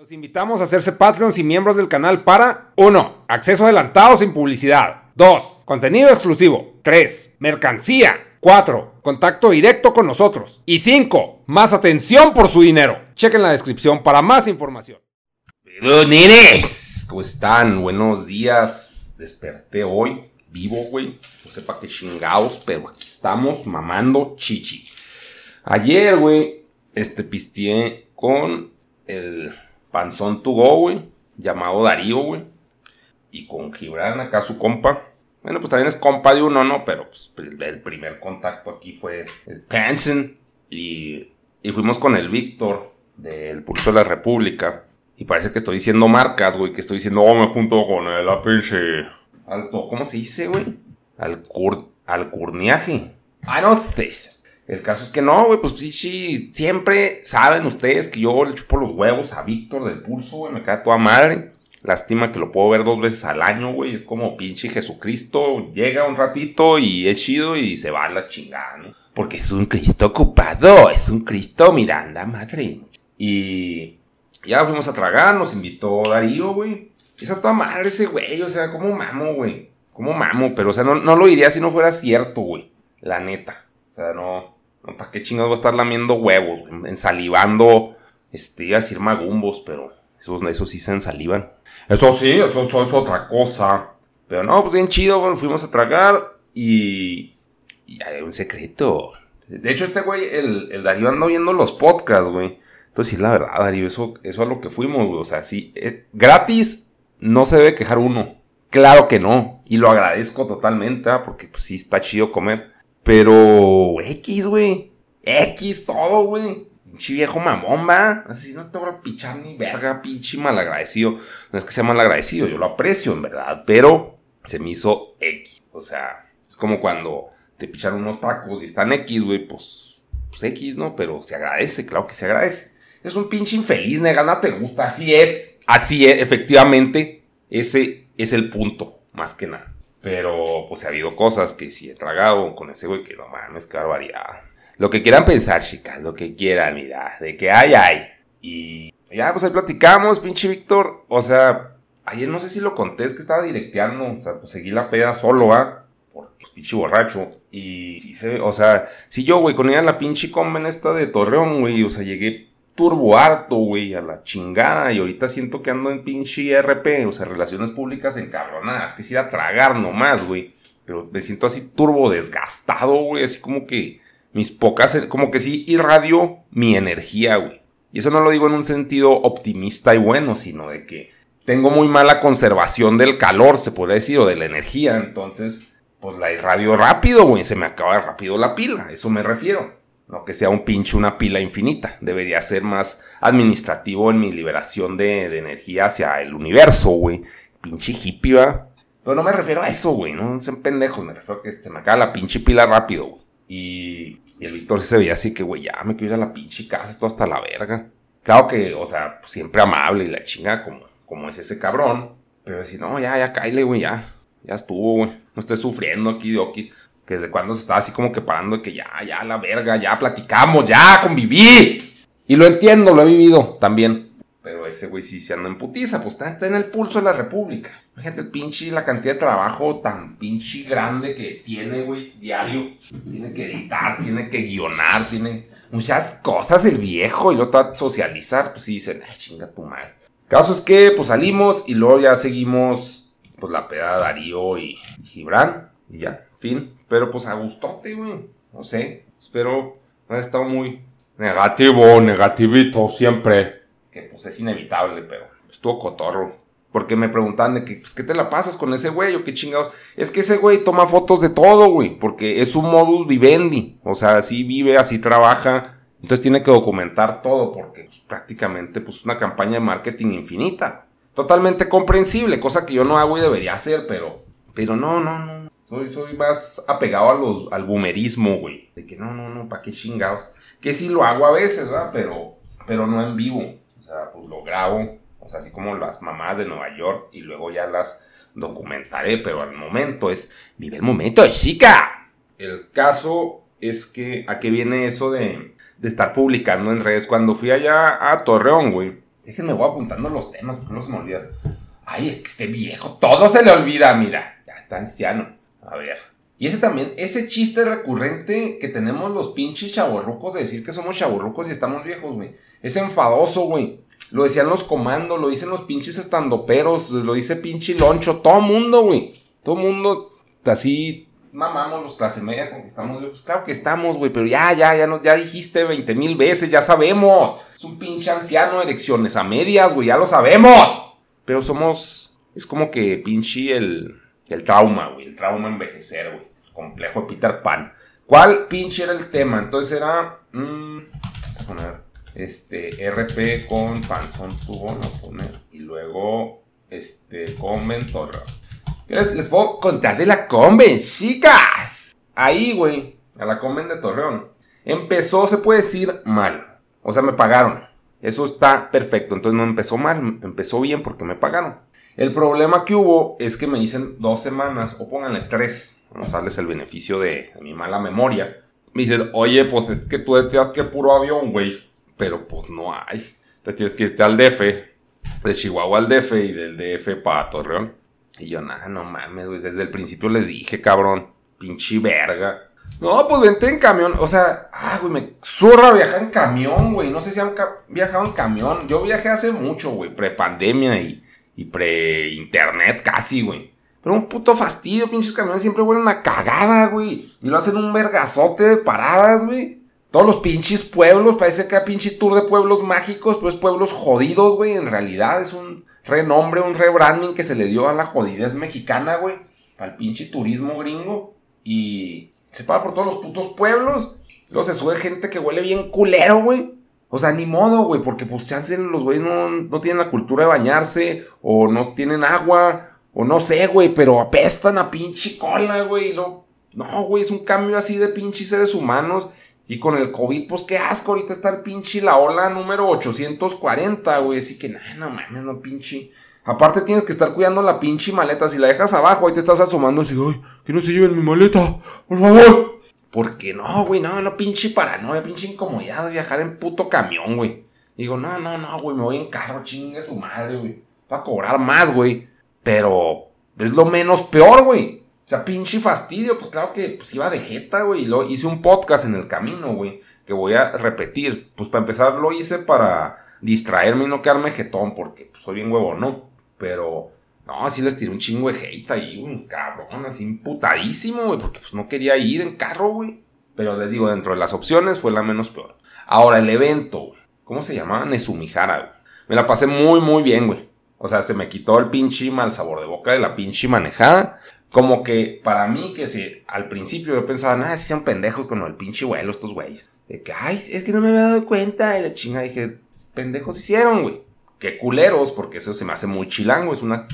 Los invitamos a hacerse Patreons y miembros del canal para 1. Acceso adelantado sin publicidad. 2. Contenido exclusivo. 3. Mercancía. 4. Contacto directo con nosotros. Y 5. Más atención por su dinero. Chequen la descripción para más información. Nenes, ¿cómo están? Buenos días. Desperté hoy, vivo, güey. No sé para qué chingados, pero aquí estamos mamando chichi. Ayer, güey, este pisteé con el panzón to go, güey, llamado Darío, güey. Y con Gibran acá su compa. Bueno, pues también es compa de uno, ¿no? Pero pues, el primer contacto aquí fue el Panson. Y, y fuimos con el Víctor del Pulso de la República. Y parece que estoy diciendo marcas, güey. Que estoy diciendo, oh, me junto con el pinche alto. ¿Cómo se dice, güey? Al alcurniaje. Ah, no, el caso es que no, güey, pues sí, siempre saben ustedes que yo le chupo los huevos a Víctor del pulso, güey, me cae toda madre. Lástima que lo puedo ver dos veces al año, güey. Es como pinche Jesucristo. Llega un ratito y es chido y se va a la chingada, ¿no? Porque es un Cristo ocupado. Es un Cristo Miranda, madre. Y ya fuimos a tragar, nos invitó Darío, güey. Esa toda madre ese güey, o sea, como mamo, güey. Como mamo, pero o sea, no, no lo diría si no fuera cierto, güey. La neta. O sea, no. ¿Para qué chingados voy a estar lamiendo huevos? Ensalivando, este, iba a decir magumbos, pero esos, esos sí se ensalivan. Eso sí, eso, es otra cosa. Pero no, pues bien chido, bueno, fuimos a tragar y... Y hay un secreto. De hecho, este güey, el, Darío ando viendo los podcasts, güey. Entonces, sí, la verdad, Darío, eso, eso a lo que fuimos, güey. O sea, sí, eh, gratis no se debe quejar uno. Claro que no. Y lo agradezco totalmente, ¿ah? porque pues sí está chido comer. Pero X, güey. X todo, güey. Pinche viejo mamón. Así no te voy a pichar ni verga, pinche malagradecido. No es que sea malagradecido, yo lo aprecio, en verdad. Pero se me hizo X. O sea, es como cuando te picharon unos tacos y están X, güey, pues, pues X, ¿no? Pero se agradece, claro que se agradece. Es un pinche infeliz, nega, te gusta. Así es. Así es, efectivamente. Ese es el punto, más que nada. Pero pues ha habido cosas que sí he tragado con ese güey que no mames, qué barbaridad. Lo que quieran pensar, chicas, lo que quieran, mira, de que hay, hay. Y ya, pues ahí platicamos, pinche Víctor. O sea, ayer no sé si lo conté, es que estaba directeando, o sea, pues seguí la peda solo, ¿ah? Por pues, pinche borracho. Y sí se, o sea, si yo, güey, con ella la pinche conven esta de Torreón, güey, o sea, llegué turbo harto, güey, a la chingada. Y ahorita siento que ando en pinche RP, o sea, relaciones públicas encabronadas. Que si a tragar nomás, güey. Pero me siento así turbo desgastado, güey. Así como que mis pocas, como que sí irradio mi energía, güey. Y eso no lo digo en un sentido optimista y bueno, sino de que tengo muy mala conservación del calor, se podría decir, o de la energía. Entonces, pues la irradio rápido, güey. Se me acaba rápido la pila. eso me refiero. No que sea un pinche, una pila infinita. Debería ser más administrativo en mi liberación de, energía hacia el universo, güey. Pinche hippie, ¿va? Pero no me refiero a eso, güey. No sean pendejos. Me refiero a que se me acaba la pinche pila rápido, güey. Y, el Víctor se veía así que, güey, ya me quiero ir a la pinche casa, esto hasta la verga. Claro que, o sea, siempre amable y la chinga como, como es ese cabrón. Pero decir, no, ya, ya, cáile, güey, ya. Ya estuvo, güey. No estés sufriendo aquí, aquí que desde cuando se estaba así como que parando de que ya, ya, la verga, ya platicamos, ya conviví. Y lo entiendo, lo he vivido también. Pero ese güey sí se anda en putiza, pues está, en el pulso de la república. Imagínate el pinche, la cantidad de trabajo tan pinche grande que tiene, güey, diario. Tiene que editar, tiene que guionar, tiene muchas cosas el viejo y luego va a socializar. Pues sí dicen, ay, chinga tu madre. caso es que, pues salimos y luego ya seguimos, pues la peda de Darío y Gibran. Y ya, fin. Pero pues a gustote, güey. No sé. Espero no haya estado muy negativo, negativito siempre. Que pues es inevitable, pero estuvo cotorro. Porque me preguntan de que, pues, ¿qué te la pasas con ese güey o qué chingados? Es que ese güey toma fotos de todo, güey. Porque es un modus vivendi. O sea, así vive, así trabaja. Entonces tiene que documentar todo porque pues, prácticamente pues una campaña de marketing infinita. Totalmente comprensible, cosa que yo no hago y debería hacer, pero... Pero no, no, no. Soy, soy más apegado a los, al boomerismo, güey. De que no, no, no, ¿para qué chingados? Que sí lo hago a veces, ¿verdad? Pero, pero no en vivo. O sea, pues lo grabo. O sea, así como las mamás de Nueva York y luego ya las documentaré. Pero al momento es, vive el momento, chica. El caso es que, ¿a qué viene eso de, de estar publicando en redes? Cuando fui allá a Torreón, güey Déjenme voy apuntando los temas porque no se me olvida. Ay, es que este viejo, todo se le olvida, mira. Ya está anciano. A ver. Y ese también, ese chiste recurrente que tenemos los pinches chaborrucos de decir que somos chaborrucos y estamos viejos, güey. Es enfadoso, güey. Lo decían los comandos, lo dicen los pinches estandoperos, lo dice pinche loncho, todo mundo, güey. Todo mundo así mamamos los clase media con que estamos viejos. Claro que estamos, güey, pero ya, ya, ya, no, ya dijiste 20 mil veces, ya sabemos. Es un pinche anciano elecciones a medias, güey, ya lo sabemos. Pero somos, es como que pinche el, el trauma, güey, el trauma envejecer, güey. Complejo de Peter Pan. ¿Cuál pinche era el tema? Entonces era, mmm, vamos a poner, este, RP con Panzón tuvo, no poner, y luego, este, con Ventorra. Les, les puedo contar de la Conven, chicas. Ahí, güey, a la Conven de Torreón. Empezó, se puede decir, mal. O sea, me pagaron. Eso está perfecto. Entonces no empezó mal, empezó bien porque me pagaron. El problema que hubo es que me dicen dos semanas, o pónganle tres. Vamos a darles el beneficio de, mi mala memoria. Me dicen, oye, pues es que tú te que puro avión, güey. Pero pues no hay. Te tienes que irte al DF, de Chihuahua al DF y del DF para Torreón. Y yo, nada, no mames, güey. Desde el principio les dije, cabrón. Pinche verga. No, pues vente en camión. O sea, ah, güey, me zurra viajar en camión, güey. No sé si han viajado en camión. Yo viajé hace mucho, güey. Pre-pandemia y, y pre-internet casi, güey. Pero un puto fastidio, pinches camiones siempre huelen a cagada, güey. Y lo hacen un vergazote de paradas, güey. Todos los pinches pueblos, parece que hay pinche tour de pueblos mágicos, pues pueblos jodidos, güey. En realidad es un renombre, un rebranding que se le dio a la jodidez mexicana, güey. Al pinche turismo gringo. Y se paga por todos los putos pueblos. Luego se sube gente que huele bien culero, güey. O sea, ni modo, güey, porque pues chance los güeyes no, no tienen la cultura de bañarse, o no tienen agua, o no sé, güey, pero apestan a pinche cola, güey. No, güey, es un cambio así de pinches seres humanos. Y con el COVID, pues qué asco, ahorita está el pinche la ola número 840, güey. Así que, nah, no mames, no pinche. Aparte tienes que estar cuidando la pinche maleta. Si la dejas abajo, ahí te estás asomando así, ay, que no se lleven mi maleta, por favor. Porque no, güey, no, no, pinche paranoia, pinche incomodidad de viajar en puto camión, güey. Digo, no, no, no, güey, me voy en carro, chingue su madre, güey. Va a cobrar más, güey. Pero es lo menos peor, güey. O sea, pinche fastidio, pues claro que pues iba de jeta, güey. Lo hice un podcast en el camino, güey. Que voy a repetir. Pues para empezar lo hice para distraerme y no quedarme jetón, porque pues, soy bien huevo, ¿no? Pero, no, así les tiré un chingo de hate ahí, un cabrón, así imputadísimo, güey, porque pues no quería ir en carro, güey. Pero les digo, dentro de las opciones fue la menos peor. Ahora, el evento, ¿cómo se llamaba? Nesumijara, güey. Me la pasé muy, muy bien, güey. O sea, se me quitó el pinche mal sabor de boca de la pinche manejada como que para mí, que si al principio yo pensaba, nada, si son pendejos con el pinche vuelo estos güeyes. De que, ay, es que no me había dado cuenta. Y la chinga dije, pendejos hicieron, güey. Qué culeros, porque eso se me hace muy chilango. Es una.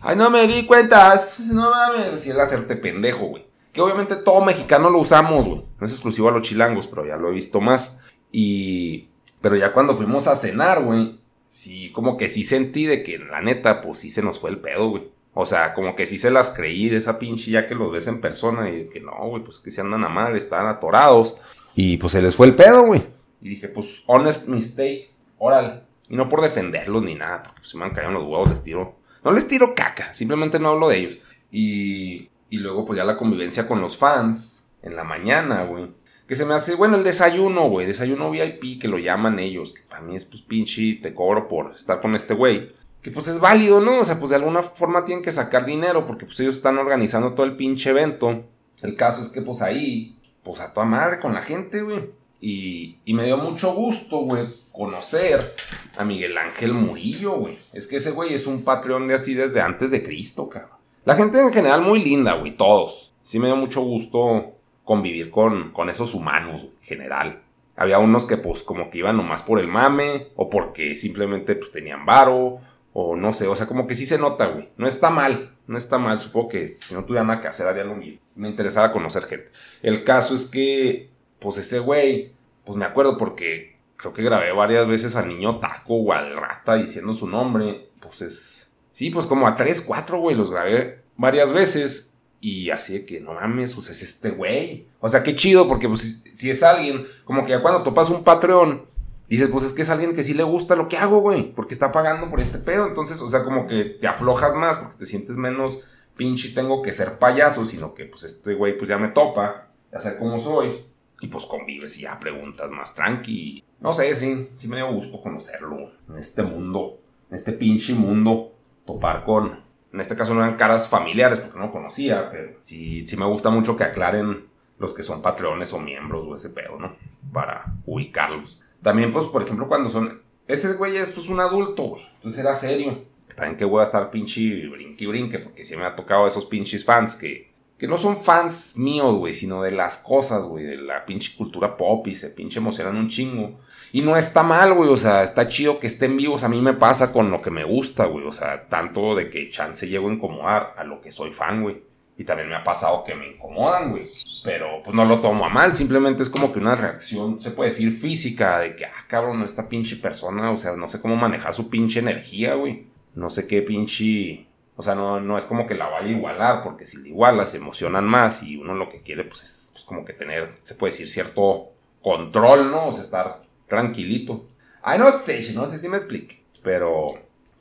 Ay, no me di cuenta. No mames. Y el hacerte pendejo, güey. Que obviamente todo mexicano lo usamos, güey. No es exclusivo a los chilangos, pero ya lo he visto más. Y. Pero ya cuando fuimos a cenar, güey. Sí, como que sí sentí de que la neta, pues sí se nos fue el pedo, güey. O sea, como que sí se las creí de esa pinche ya que los ves en persona y que no, güey, pues que se andan a madre, están atorados. Y pues se les fue el pedo, güey. Y dije, pues, honest mistake, órale. Y no por defenderlos ni nada, porque si me han caído los huevos, les tiro. No les tiro caca, simplemente no hablo de ellos. Y, y luego, pues ya la convivencia con los fans en la mañana, güey. Que se me hace, bueno, el desayuno, güey. Desayuno VIP, que lo llaman ellos. Que para mí es, pues, pinche, te cobro por estar con este güey que pues es válido, ¿no? O sea, pues de alguna forma tienen que sacar dinero porque pues ellos están organizando todo el pinche evento. El caso es que pues ahí, pues a toda madre con la gente, güey. Y, me dio mucho gusto, güey, conocer a Miguel Ángel Murillo, güey. Es que ese güey es un patrón de así desde antes de Cristo, cabrón. La gente en general muy linda, güey, todos. Sí me dio mucho gusto convivir con, con esos humanos, en general. Había unos que pues como que iban nomás por el mame o porque simplemente pues tenían varo o no sé, o sea, como que sí se nota, güey. No está mal, no está mal. Supongo que si no tuviera nada que hacer haría lo mismo. Me interesaba conocer gente. El caso es que, pues ese güey, pues me acuerdo porque creo que grabé varias veces al niño taco o al rata diciendo su nombre. Pues es. Sí, pues como a tres, cuatro, güey, los grabé varias veces. Y así de que, no mames, pues es este güey. O sea, qué chido, porque pues si, si es alguien, como que ya cuando topas un Patreon dices, pues es que es alguien que sí le gusta lo que hago, güey, porque está pagando por este pedo. Entonces, o sea, como que te aflojas más porque te sientes menos pinche tengo que ser payaso, sino que pues este güey pues ya me topa, ya sé cómo soy. Y pues convives y ya preguntas más tranqui. No sé, sí, sí me dio gusto conocerlo en este mundo, en este pinche mundo, topar con, en este caso no eran caras familiares porque no conocía, pero sí, sí me gusta mucho que aclaren los que son patrones o miembros o ese pedo, ¿no? Para ubicarlos. También, pues, por ejemplo, cuando son... Este güey es pues un adulto, güey. Entonces era serio. También que voy a estar pinche brinque brinque, porque sí me ha tocado esos pinches fans que, que no son fans míos, güey, sino de las cosas, güey, de la pinche cultura pop y se pinche emocionan un chingo. Y no está mal, güey, o sea, está chido que estén vivos. A mí me pasa con lo que me gusta, güey, o sea, tanto de que chance llego a incomodar a lo que soy fan, güey. Y también me ha pasado que me incomodan, güey. Pero pues no lo tomo a mal, simplemente es como que una reacción, se puede decir física, de que, ah, cabrón, esta pinche persona, o sea, no sé cómo manejar su pinche energía, güey no sé qué pinche... O sea, no, no es como que la vaya a igualar, porque si la iguala se emocionan más y uno lo que quiere pues es pues, como que tener, se puede decir, cierto control, ¿no? O sea, estar tranquilito. Ay, no sé, no sé si me explique. Pero,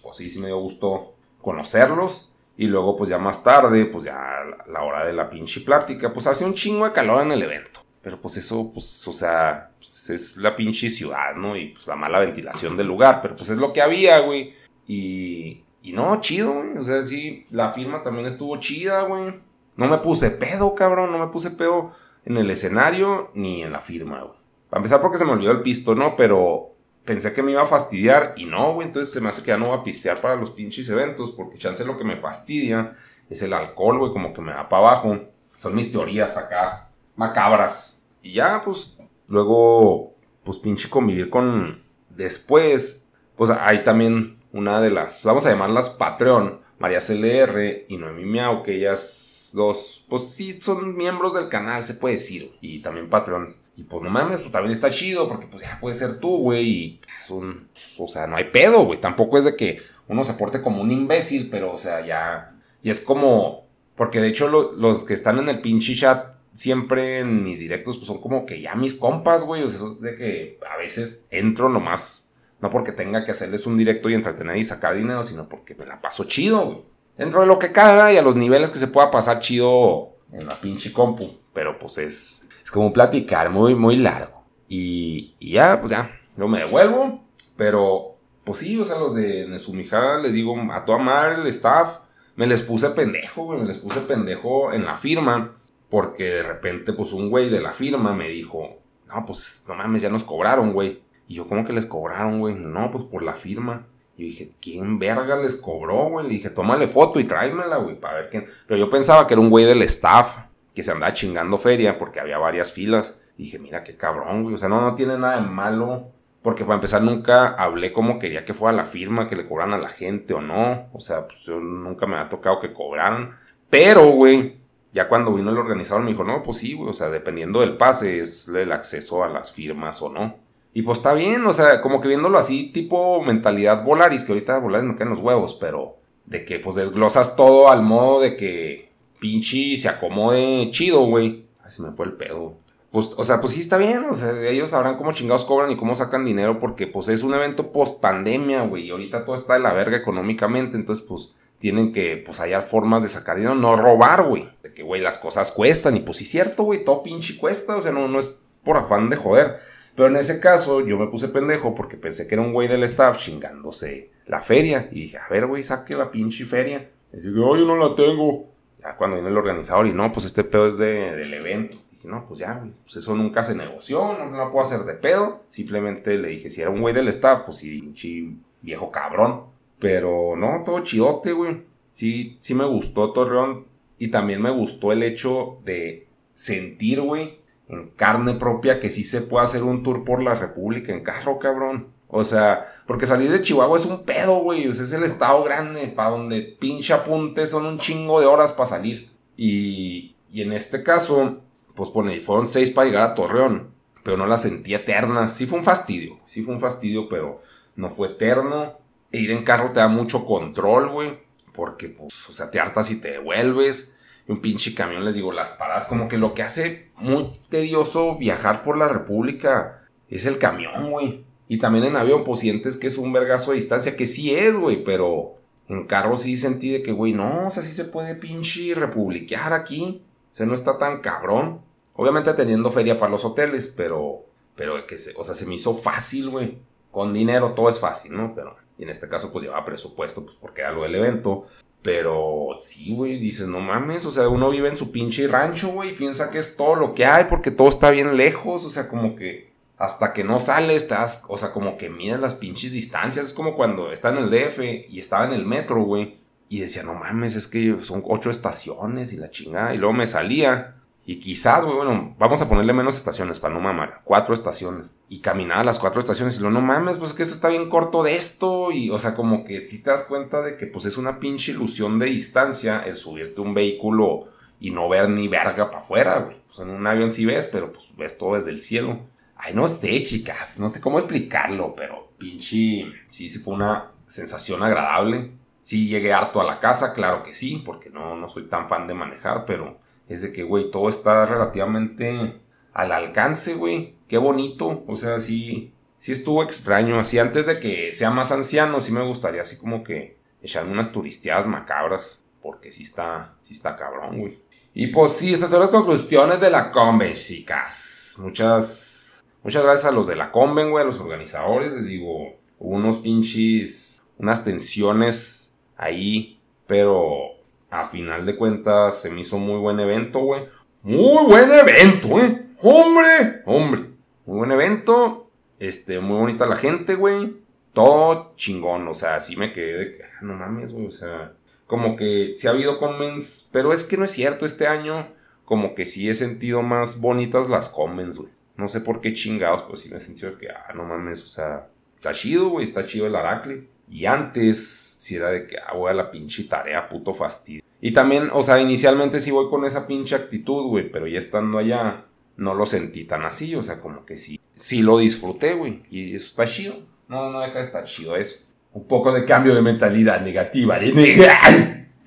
pues sí, sí me dio gusto conocerlos. Y luego, pues ya más tarde, pues ya a la hora de la pinche plática, pues hace un chingo de calor en el evento. Pero pues eso, pues, o sea, pues es la pinche ciudad, ¿no? Y pues la mala ventilación del lugar. Pero pues es lo que había, güey. Y, y no, chido, güey. O sea, sí, la firma también estuvo chida, güey. No me puse pedo, cabrón. No me puse pedo en el escenario ni en la firma, güey. Para empezar porque se me olvidó el pisto, ¿no? Pero pensé que me iba a fastidiar y no, güey. Entonces se me hace que ya no voy a pistear para los pinches eventos porque chance lo que me fastidia es el alcohol, güey. Como que me da para abajo. Son mis teorías acá macabras. Y ya, pues, luego, pues pinche convivir con... Después, pues ahí también una de las, vamos a llamarlas Patreon, María CLR y Noemí Miau, que ellas dos, pues sí, son miembros del canal, se puede decir, y también Patreons. Y pues no mames, pues también está chido, porque pues ya puede ser tú, güey, y es un, o sea, no hay pedo, güey, tampoco es de que uno se porte como un imbécil, pero o sea, ya, y es como, porque de hecho los que están en el pinche chat siempre en mis directos, pues son como que ya mis compas, güey, o sea, eso es de que a veces entro nomás no porque tenga que hacerles un directo y entretener y sacar dinero, sino porque me la paso chido, güey. Dentro de lo que caga y a los niveles que se pueda pasar chido en la pinche compu. Pero pues es, es como platicar muy, muy largo. Y, ya, pues ya, yo me devuelvo. Pero, pues sí, o sea, los de Nesumijara les digo a toda madre el staff. Me les puse pendejo, güey. Me les puse pendejo en la firma. Porque de repente, pues un güey de la firma me dijo, no, pues no mames, ya nos cobraron, güey. Y yo, ¿cómo que les cobraron, güey? No, pues por la firma. Y dije, ¿quién verga les cobró, güey? Le dije, tómale foto y tráemela, güey, para ver quién. Pero yo pensaba que era un güey del staff que se andaba chingando feria porque había varias filas. Y dije, mira qué cabrón, güey. O sea, no, no tiene nada de malo. Porque para empezar nunca hablé como quería que fuera la firma, que le cobraran a la gente o no. O sea, pues yo nunca me ha tocado que cobraran. Pero, güey, ya cuando vino el organizador me dijo, no, pues sí, güey. O sea, dependiendo del pase es el acceso a las firmas o no. Y pues está bien, o sea, como que viéndolo así, tipo mentalidad Volaris, que ahorita Volaris me caen los huevos, pero de que pues desglosas todo al modo de que pinche se acomode chido, güey. Ay, se me fue el pedo. Pues, o sea, pues sí está bien, o sea, ellos sabrán cómo chingados cobran y cómo sacan dinero, porque pues es un evento post pandemia, güey, y ahorita todo está de la verga económicamente, entonces pues tienen que pues hallar formas de sacar dinero, no robar, güey. De que, güey, las cosas cuestan, y pues sí cierto, güey, todo pinche cuesta, o sea, no, no es por afán de joder. Pero en ese caso yo me puse pendejo porque pensé que era un güey del staff chingándose la feria. Y dije, a ver, güey, saque la pinche feria. Y dije, oye, no la tengo. Ya cuando vino el organizador y no, pues este pedo es de, del evento. Dije, no, pues ya, güey, pues eso nunca se negoció, no, la puedo hacer de pedo. Simplemente le dije, si era un güey del staff, pues sí, pinche viejo cabrón. Pero no, todo chidote, güey. Sí, sí me gustó Torreón. Y también me gustó el hecho de sentir, güey, en carne propia que sí se puede hacer un tour por la República en carro, cabrón. O sea, porque salir de Chihuahua es un pedo, güey. O sea, es el estado grande, para donde pinche apunte son un chingo de horas para salir. Y, y en este caso, pues pone, fueron seis para llegar a Torreón. Pero no la sentí eterna. Sí fue un fastidio, sí fue un fastidio, pero no fue eterno. E ir en carro te da mucho control, güey. Porque, pues, o sea, te hartas y te devuelves un pinche camión, les digo, las paradas, como que lo que hace muy tedioso viajar por la República es el camión, güey. Y también en avión, pues sientes que es un vergazo de distancia, que sí es, güey, pero en carro sí sentí de que, güey, no, o sea, sí se puede pinche republiquear aquí. O sea, no está tan cabrón. Obviamente teniendo feria para los hoteles, pero, pero que se, o sea, se me hizo fácil, güey. Con dinero todo es fácil, ¿no? Pero y en este caso, pues llevaba presupuesto, pues porque era lo del evento. Pero sí, güey, dices, no mames, o sea, uno vive en su pinche rancho, güey, y piensa que es todo lo que hay porque todo está bien lejos, o sea, como que hasta que no sales, estás, o sea, como que mides las pinches distancias, es como cuando está en el DF y estaba en el metro, güey, y decía, no mames, es que son ocho estaciones y la chingada, y luego me salía y quizás, bueno, vamos a ponerle menos estaciones para no mamar. Cuatro estaciones. Y caminaba a las cuatro estaciones y lo no mames, pues es que esto está bien corto de esto. Y, o sea, como que si te das cuenta de que pues es una pinche ilusión de distancia el subirte un vehículo y no ver ni verga para afuera, güey. Pues en un avión sí ves, pero pues ves todo desde el cielo. Ay, no sé, chicas, no sé cómo explicarlo, pero pinche, sí, sí fue una sensación agradable. Sí llegué harto a la casa, claro que sí, porque no, no soy tan fan de manejar, pero es de que, güey, todo está relativamente al alcance, güey. Qué bonito. O sea, sí, sí estuvo extraño. Así antes de que sea más anciano, sí me gustaría así como que echarme unas turisteadas macabras. Porque sí está, sí está cabrón, güey. Y pues sí, estas son las conclusiones de la Conven, chicas. Muchas, muchas gracias a los de la Conven, güey, a los organizadores. Les digo, unos pinches, unas tensiones ahí. Pero a final de cuentas se me hizo muy buen evento, güey. Muy buen evento, ¿eh? Hombre, hombre. Muy buen evento. Este, muy bonita la gente, güey. Todo chingón, o sea, sí me quedé de que, ah, no mames, güey, o sea, como que sí ha habido comments, pero es que no es cierto, este año como que sí he sentido más bonitas las comments, güey. No sé por qué chingados, pues sí me he sentido de que, ah, no mames, o sea, está chido, güey, está chido el Aracle. Y antes, si era de que, ah, voy a la pinche tarea, puto fastidio. Y también, o sea, inicialmente sí voy con esa pinche actitud, güey, pero ya estando allá, no lo sentí tan así, o sea, como que sí, sí lo disfruté, güey, y eso está chido. No, no deja de estar chido eso. Un poco de cambio de mentalidad negativa. De...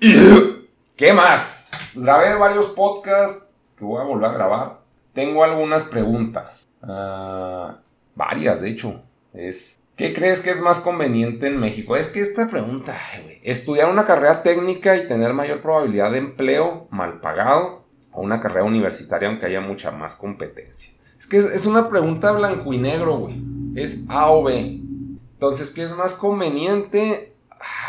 ¿Qué más? Grabé varios podcasts que voy a volver a grabar. Tengo algunas preguntas. Uh, varias, de hecho. Es ¿Qué crees que es más conveniente en México? Es que esta pregunta, güey, estudiar una carrera técnica y tener mayor probabilidad de empleo mal pagado o una carrera universitaria aunque haya mucha más competencia. Es que es, una pregunta blanco y negro, güey. Es A o B. Entonces, ¿qué es más conveniente?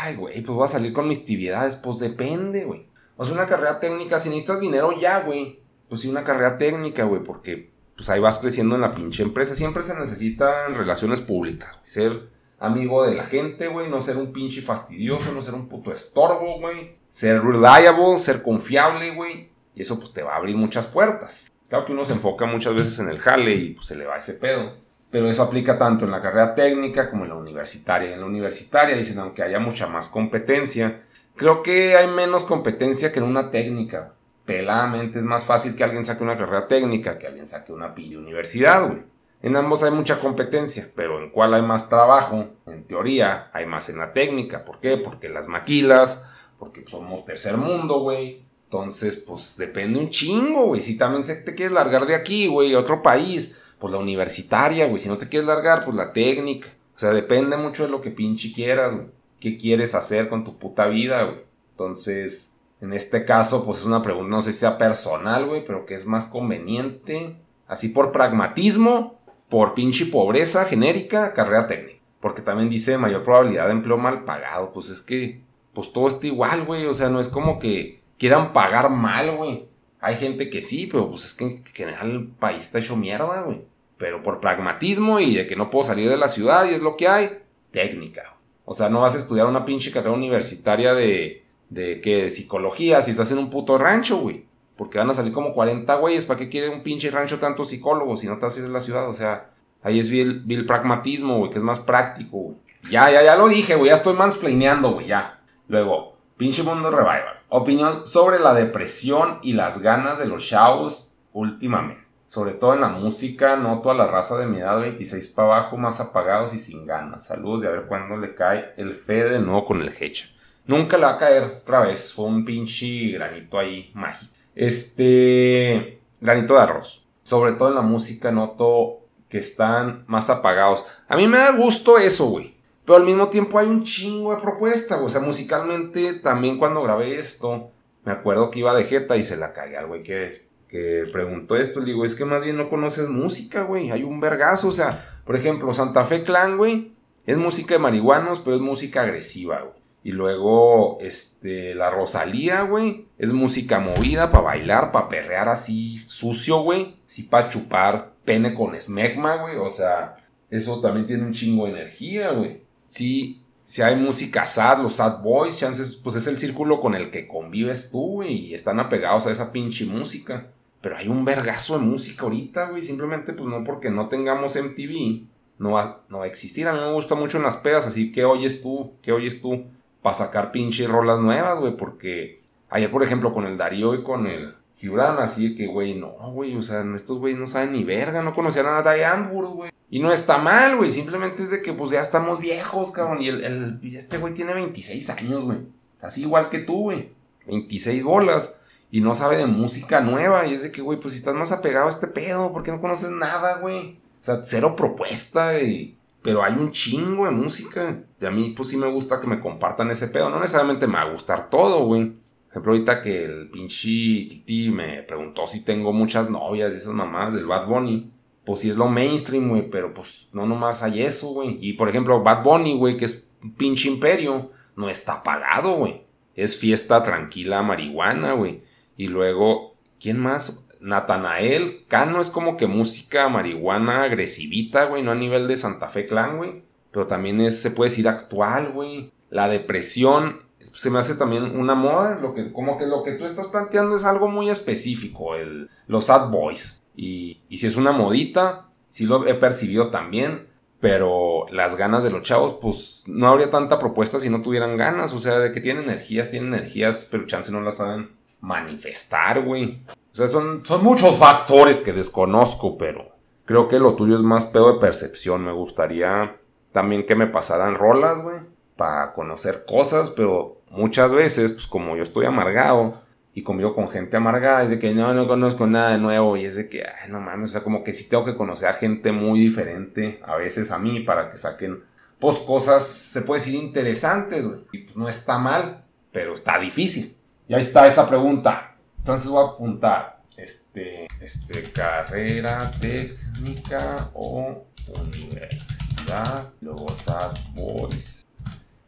Ay, güey, pues voy a salir con mis tibiedades. Pues depende, güey. O sea, una carrera técnica, si necesitas dinero ya, güey. Pues sí, una carrera técnica, güey, porque pues ahí vas creciendo en la pinche empresa. Siempre se necesitan relaciones públicas, Ser amigo de la gente, güey. No ser un pinche fastidioso, no ser un puto estorbo, güey. Ser reliable, ser confiable, güey. Y eso pues te va a abrir muchas puertas. Claro que uno se enfoca muchas veces en el jale y pues se le va ese pedo. Pero eso aplica tanto en la carrera técnica como en la universitaria. En la universitaria dicen, aunque haya mucha más competencia, creo que hay menos competencia que en una técnica peladamente es más fácil que alguien saque una carrera técnica que alguien saque una pilla universidad, güey. En ambos hay mucha competencia, pero en cuál hay más trabajo, en teoría, hay más en la técnica. ¿Por qué? Porque las maquilas, porque somos tercer mundo, güey. Entonces, pues depende un chingo, güey. Si también te quieres largar de aquí, güey, a otro país, pues la universitaria, güey. Si no te quieres largar, pues la técnica. O sea, depende mucho de lo que pinche quieras, güey. ¿Qué quieres hacer con tu puta vida, güey? Entonces, en este caso, pues es una pregunta, no sé si sea personal, güey, pero que es más conveniente, así por pragmatismo, por pinche pobreza genérica, carrera técnica. Porque también dice mayor probabilidad de empleo mal pagado. Pues es que, pues todo está igual, güey. O sea, no es como que quieran pagar mal, güey. Hay gente que sí, pero pues es que en general el país está hecho mierda, güey. Pero por pragmatismo y de que no puedo salir de la ciudad y es lo que hay, técnica. O sea, no vas a estudiar una pinche carrera universitaria de de que psicología si estás en un puto rancho, güey. Porque van a salir como 40 güeyes. ¿Para qué quiere un pinche rancho tanto psicólogos si no estás en la ciudad? O sea, ahí es vil, vil pragmatismo, güey, que es más práctico, güey. Ya, ya, ya lo dije, güey. Ya estoy mansplaineando, güey, ya. Luego, pinche mundo revival. Opinión sobre la depresión y las ganas de los chavos últimamente. Sobre todo en la música, noto a la raza de mi edad 26 para abajo más apagados y sin ganas. Saludos y a ver cuándo le cae el fe de nuevo con el hecha. Nunca le va a caer otra vez. Fue un pinche granito ahí mágico. Este. Granito de arroz. Sobre todo en la música noto que están más apagados. A mí me da gusto eso, güey. Pero al mismo tiempo hay un chingo de propuesta, O sea, musicalmente también cuando grabé esto, me acuerdo que iba de jeta y se la cagué al güey que, que preguntó esto. Le digo, es que más bien no conoces música, güey. Hay un vergazo. O sea, por ejemplo, Santa Fe Clan, güey, es música de marihuanos, pero es música agresiva, güey. Y luego, este, la Rosalía, güey, es música movida para bailar, para perrear así sucio, güey. Sí, para chupar pene con esmegma, güey. O sea, eso también tiene un chingo de energía, güey. Sí, si hay música sad, los sad boys, chances, pues es el círculo con el que convives tú, güey, y están apegados a esa pinche música. Pero hay un vergazo de música ahorita, güey, simplemente pues no porque no tengamos MTV, no va, no a existir. A mí me gusta mucho en las pedas, así que oyes tú, ¿qué oyes tú? Para sacar pinche rolas nuevas, güey, porque ayer, por ejemplo, con el Darío y con el Gibran, así de que, güey, no, güey, o sea, estos güeyes no saben ni verga, no conocían a Diane güey. Y no está mal, güey. Simplemente es de que, pues ya estamos viejos, cabrón. Y el, este güey tiene 26 años, güey. Así igual que tú, güey. 26 bolas. Y no sabe de música nueva. Y es de que, güey, pues si estás más apegado a este pedo, ¿por qué no conoces nada, güey? O sea, cero propuesta, y... Pero hay un chingo de música. Y a mí, pues sí me gusta que me compartan ese pedo. No necesariamente me va a gustar todo, güey. Por ejemplo, ahorita que el pinche Titi me preguntó si tengo muchas novias y esas mamás del Bad Bunny pues sí es lo mainstream, güey, pero pues no nomás hay eso, güey. Y por ejemplo, Bad Bunny, güey, que es un pinche imperio, no está pagado, güey. Es fiesta tranquila marihuana, güey. Y luego, ¿quién más? Natanael, Cano es como que música marihuana agresivita, güey, no a nivel de Santa Fe Clan, güey. Pero también se puede decir actual, güey. La depresión se me hace también una moda, lo que, como que lo que tú estás planteando es algo muy específico, el, los sad boys. Y, si es una modita, sí lo he percibido también. Pero las ganas de los chavos, pues no habría tanta propuesta si no tuvieran ganas. O sea, de que tienen energías, tienen energías, pero chance no las saben manifestar, güey. O sea, son, son muchos factores que desconozco, pero creo que lo tuyo es más pedo de percepción. Me gustaría también que me pasaran rolas, güey, para conocer cosas, pero muchas veces, pues como yo estoy amargado, y conmigo con gente amargada, es de que no, no conozco nada de nuevo y es de que, ay, no mames, o sea, como que sí tengo que conocer a gente muy diferente a veces a mí para que saquen, pues, cosas, se puede decir, interesantes, güey. Y pues no está mal, pero está difícil. Y ahí está esa pregunta. Entonces voy a apuntar, este, este, carrera técnica o universidad, luego sad boys,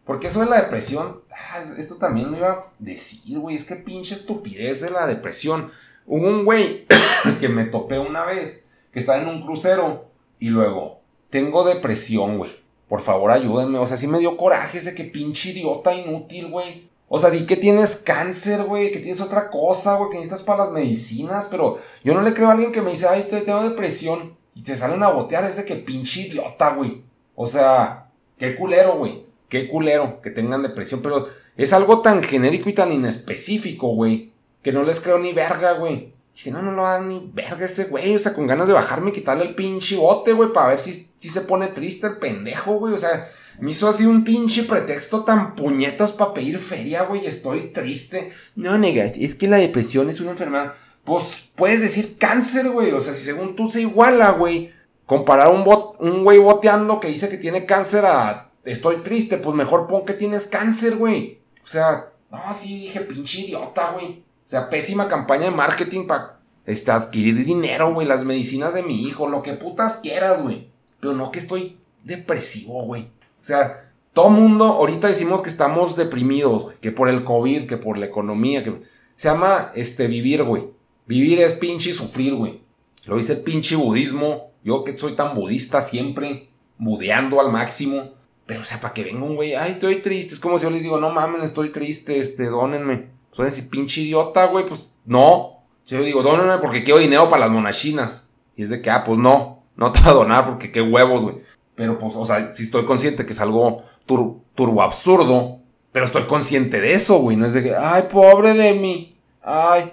porque eso de la depresión, ah, esto también me iba a decir, güey, es que pinche estupidez de la depresión. Hubo un güey que me topé una vez, que estaba en un crucero, y luego, tengo depresión, güey. Por favor, ayúdenme. O sea, sí me dio coraje de que pinche idiota inútil, güey. O sea, di que tienes cáncer, güey, que tienes otra cosa, güey, que necesitas para las medicinas, pero yo no le creo a alguien que me dice, ay, tengo depresión, y te salen a botear, es de que pinche idiota, güey. O sea, qué culero, güey qué culero que tengan depresión, pero es algo tan genérico y tan inespecífico, güey, que no les creo ni verga, güey. Dije, no, no lo hagan ni verga ese güey, o sea, con ganas de bajarme y quitarle el pinche bote, güey, para ver si, si se pone triste el pendejo, güey, o sea, me hizo así un pinche pretexto tan puñetas para pedir feria, güey, estoy triste. No, nega, es que la depresión es una enfermedad. Pues puedes decir cáncer, güey, o sea, si según tú se iguala, güey, comparar un, bot, un güey boteando que dice que tiene cáncer a estoy triste, pues mejor pon que tienes cáncer, güey. O sea, no, sí dije, pinche idiota, güey. O sea, pésima campaña de marketing para este, adquirir dinero, güey, las medicinas de mi hijo, lo que putas quieras, güey. Pero no que estoy depresivo, güey. O sea, todo mundo, ahorita decimos que estamos deprimidos, que por el COVID, que por la economía, que... Se llama, este, vivir, güey. Vivir es pinche sufrir, güey. Lo dice el pinche budismo. Yo que soy tan budista siempre, budeando al máximo. Pero, o sea, para que venga un güey, ay, estoy triste. Es como si yo les digo, no mames, estoy triste, este, dónenme. Pues decir, pinche idiota, güey, pues no. Yo digo, dónenme porque quiero dinero para las monachinas. Y es de que, ah, pues no, no te voy a donar porque qué huevos, güey. Pero, pues, o sea, sí estoy consciente que es algo turbo absurdo. Pero estoy consciente de eso, güey. No es de que, ay, pobre de mí. Ay.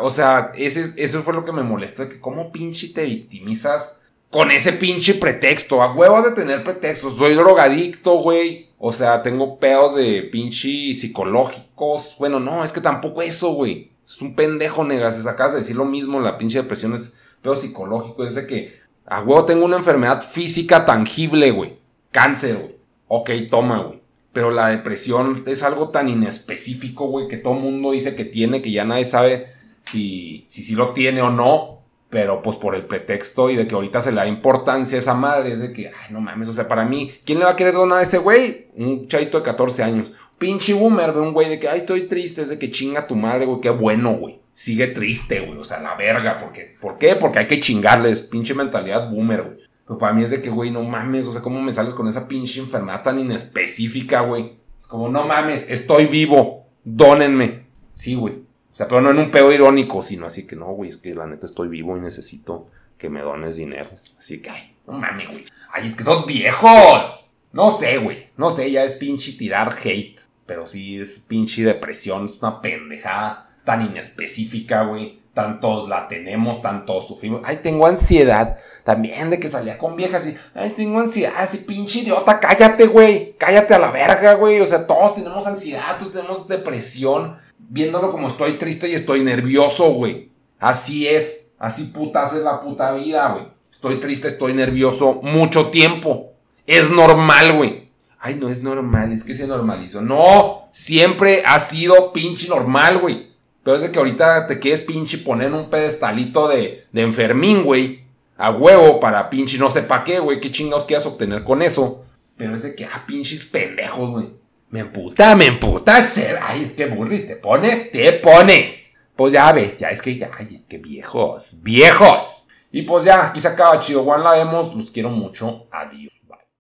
O sea, ese, eso fue lo que me molesta. Que cómo pinche te victimizas con ese pinche pretexto. A huevos de tener pretextos. Soy drogadicto, güey. O sea, tengo peos de pinche psicológicos. Bueno, no, es que tampoco eso, güey. Es un pendejo, negas. Acabas de decir lo mismo. La pinche depresión es peo psicológico. Es de que A huevo tengo una enfermedad física tangible, güey. Cáncer, güey. Ok, toma, güey. Pero la depresión es algo tan inespecífico, güey, que todo mundo dice que tiene, que ya nadie sabe si, si, lo tiene o no. Pero pues por el pretexto y de que ahorita se le da importancia a esa madre, es de que, ay, no mames, o sea, para mí, ¿quién le va a querer donar a ese güey? Un chavito de 14 años. Pinche boomer, ve un güey de que, ay, estoy triste, es de que chinga tu madre, güey, qué bueno, güey. Sigue triste, güey, o sea, la verga, porque, ¿por qué? Porque hay que chingarles, pinche mentalidad boomer, güey. Pero para mí es de que, güey, no mames, o sea, ¿cómo me sales con esa pinche enfermedad tan inespecífica, güey? Es como, no mames, estoy vivo, dónenme. Sí, güey. O sea, pero no en un pedo irónico, sino así que no, güey, es que la neta estoy vivo y necesito que me dones dinero. Así que, ay, no mames, güey. Ay, es que son viejos. No sé, güey. No sé, ya es pinche tirar hate. Pero sí es pinche depresión. Es una pendejada tan inespecífica, güey. Tantos la tenemos, tantos sufrimos. Ay, tengo ansiedad. También de que salía con viejas y, ay, tengo ansiedad. Así, pinche idiota, cállate, güey. Cállate a la verga, güey. O sea, todos tenemos ansiedad, todos tenemos depresión viéndolo como estoy triste y estoy nervioso, güey. Así es. Así putas es la puta vida, güey. Estoy triste, estoy nervioso mucho tiempo. Es normal, güey. Ay, no es normal, es que se normalizó. No, siempre ha sido pinche normal, güey. Pero es de que ahorita te quieres pinche poner un pedestalito de, de enfermín, güey. A huevo para pinche no sé pa' qué, güey. ¿Qué chingados quieras obtener con eso? Pero es de que, ah, pinches pendejos, güey. Me emputa, me emputa ser. Ay, es que burris, te pones, te pones. Pues ya ves, ya es que, ay, es que viejos, viejos. Y pues ya, aquí se acaba Chido One, la vemos. Los quiero mucho. Adiós.